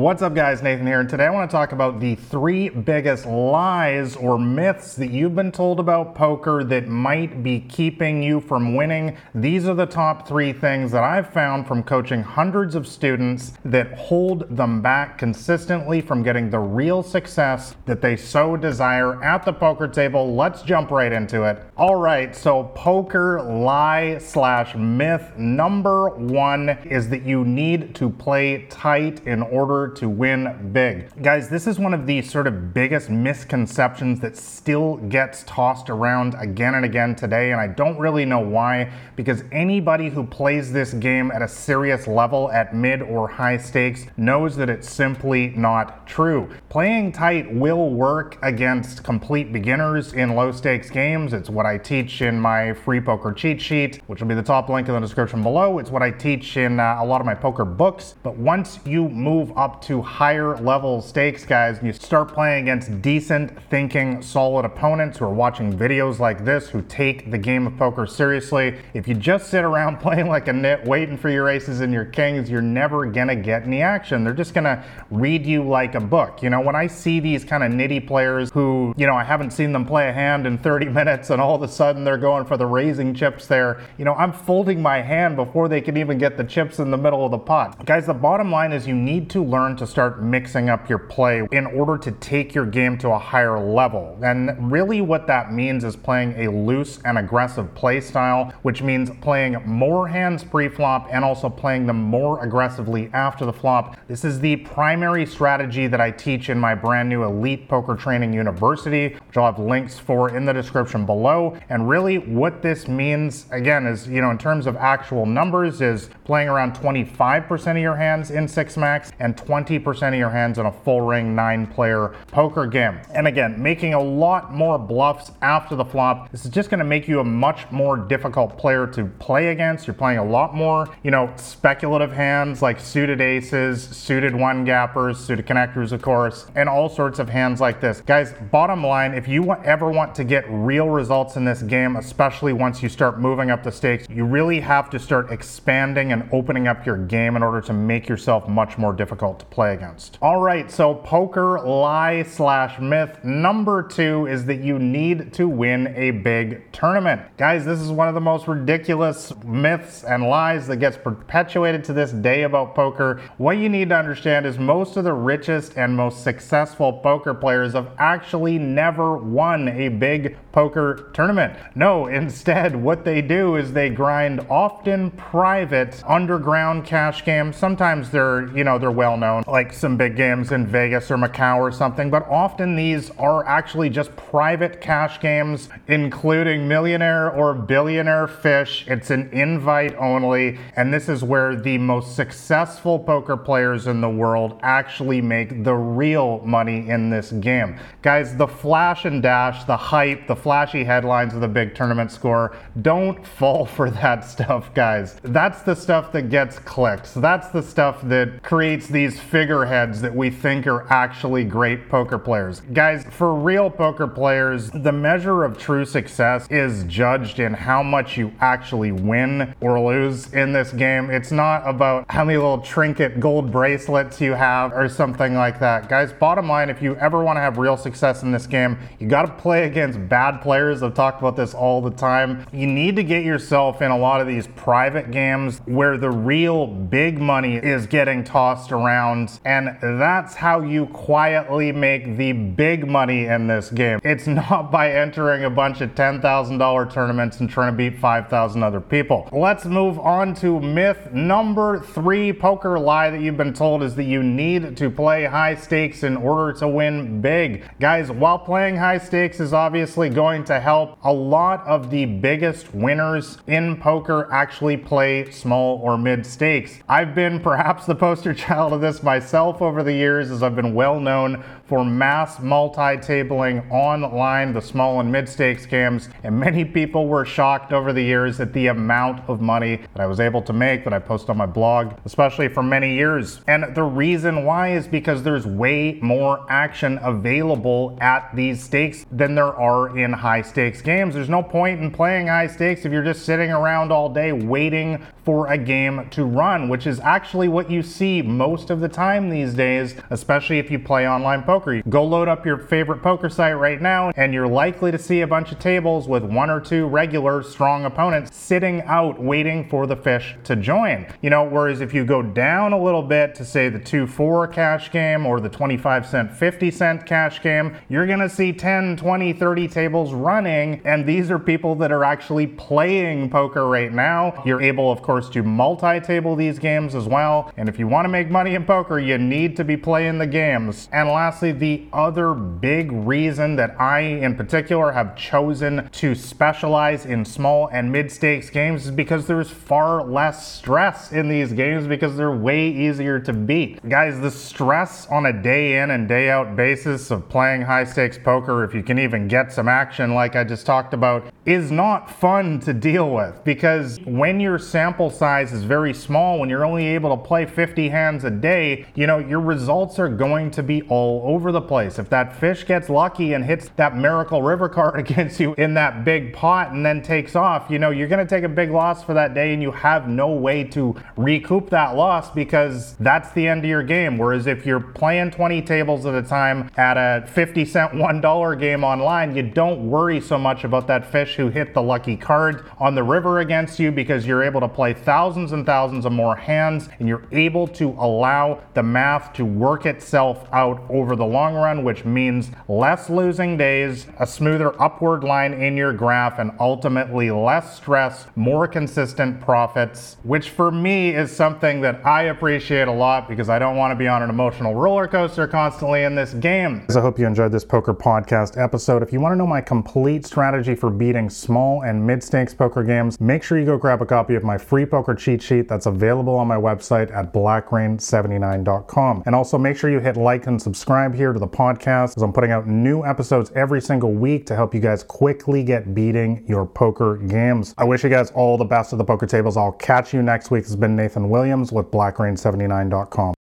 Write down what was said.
What's up, guys? Nathan here, and today I want to talk about the three biggest lies or myths that you've been told about poker that might be keeping you from winning. These are the top three things that I've found from coaching hundreds of students that hold them back consistently from getting the real success that they so desire at the poker table. Let's jump right into it. All right, so poker lie slash myth number one is that you need to play tight in order to win big. Guys, this is one of the sort of biggest misconceptions that still gets tossed around again and again today, and I don't really know why, because anybody who plays this game at a serious level at mid or high stakes knows that it's simply not true. Playing tight will work against complete beginners in low stakes games. It's what I teach in my free poker cheat sheet, which will be the top link in the description below. It's what I teach in uh, a lot of my poker books. But once you move up to higher level stakes, guys, and you start playing against decent thinking, solid opponents who are watching videos like this, who take the game of poker seriously. If you just sit around playing like a nit, waiting for your aces and your kings, you're never gonna get any action. They're just gonna read you like a book. You know, when I see these kind of nitty players who, you know, I haven't seen them play a hand in 30 minutes and all of a sudden they're going for the raising chips there, you know, I'm folding my hand before they can even get the chips in the middle of the pot. Guys, the bottom line is you need to learn learn to start mixing up your play in order to take your game to a higher level. And really, what that means is playing a loose and aggressive play style, which means playing more hands pre flop and also playing them more aggressively after the flop. This is the primary strategy that I teach in my brand new Elite Poker Training University, which I'll have links for in the description below. And really, what this means, again, is, you know, in terms of actual numbers, is playing around 25% of your hands in six max and 20% of your hands in a full ring nine player poker game. And again, making a lot more bluffs after the flop. This is just going to make you a much more difficult player to play against. You're playing a lot more, you know, speculative hands like suited aces, suited one gappers, suited connectors, of course, and all sorts of hands like this. Guys, bottom line, if you ever want to get real results in this game, especially once you start moving up the stakes, you really have to start expanding and opening up your game in order to make yourself much more difficult to play against. All right, so poker lie slash myth number two is that you need to win a big tournament. Guys, this is one of the most ridiculous myths and lies that gets perpetuated to this day about poker. What you need to understand is most of the richest and most successful poker players have actually never won a big poker tournament. No, instead, what they do is they grind often private underground cash games. Sometimes they're, you know, they're well known known, like some big games in Vegas or Macau or something, but often these are actually just private cash games, including millionaire or billionaire fish. It's an invite only, and this is where the most successful poker players in the world actually make the real money in this game. Guys, the flash and dash, the hype, the flashy headlines of the big tournament score, don't fall for that stuff, guys. That's the stuff that gets clicks. That's the stuff that creates these figureheads that we think are actually great poker players. Guys, for real poker players, the measure of true success is judged in how much you actually win or lose in this game. It's not about how many little trinket gold bracelets you have or something like that. Guys, bottom line, if you ever want to have real success in this game, you got to play against bad players. I've talked about this all the time. You need to get yourself in a lot of these private games where the real big money is getting tossed around and that's how you quietly make the big money in this game. It's not by entering a bunch of $10,000 tournaments and trying to beat 5,000 other people. Let's move on to myth number three poker lie that you've been told is that you need to play high stakes in order to win big. Guys, while playing high stakes is obviously going to help, a lot of the biggest winners in poker actually play small or mid stakes. I've been perhaps the poster child of this myself over the years as I've been well known for mass multi-tabling online, the small and mid-stakes games, and many people were shocked over the years at the amount of money that I was able to make that I post on my blog, especially for many years. And the reason why is because there's way more action available at these stakes than there are in high stakes games. There's no point in playing high stakes if you're just sitting around all day waiting for a game to run, which is actually what you see most of the time these days, especially if you play online poker. Go load up your favorite poker site right now, and you're likely to see a bunch of tables with one or two regular strong opponents sitting out waiting for the fish to join. You know, whereas if you go down a little bit to say the 2 4 cash game or the 25 cent, 50 cent cash game, you're to see 10, 20, 30 tables running, and these are people that are actually playing poker right now. You're able, of course, to multi table these games as well. And if you want to make money in poker, you need to be playing the games. And lastly, the other big reason that I, in particular, have chosen to specialize in small and mid stakes games is because there's far less stress in these games because they're way easier to beat. Guys, the stress on a day in and day out basis of playing high stakes poker, if you can even get some action like I just talked about, is not fun to deal with because when your sample size is very small, when you're only able to play 50 hands a day, you know, your results are going to be all over the place. If that fish gets lucky and hits that Miracle River card against you in that big pot and then takes off, you know, you're going to take a big loss for that day and you have no way to recoup that loss because that's the end of your game. Whereas if you're playing 20 tables at a time at a 50 cent $1 game online, you don't worry so much about that fish who hit the lucky card on the river against you because you're able to play thousands and thousands of more hands and you're able to allow the math to work itself out over the long run, which means less losing days, a smoother upward line in your graph, and ultimately less stress, more consistent profits, which for me is something that I appreciate a lot because I don't want to be on an emotional roller coaster constantly in this game. I hope you enjoyed this poker podcast episode. If you want to know my complete strategy for beating small and mid stakes poker games, make sure you go grab a copy of my free poker cheat sheet that's available on my website at blackrain79.com. And also make sure you hit like and subscribe here to the podcast as I'm putting out new episodes every single week to help you guys quickly get beating your poker games. I wish you guys all the best at the poker tables. I'll catch you next week. This has been Nathan Williams with blackrain79.com.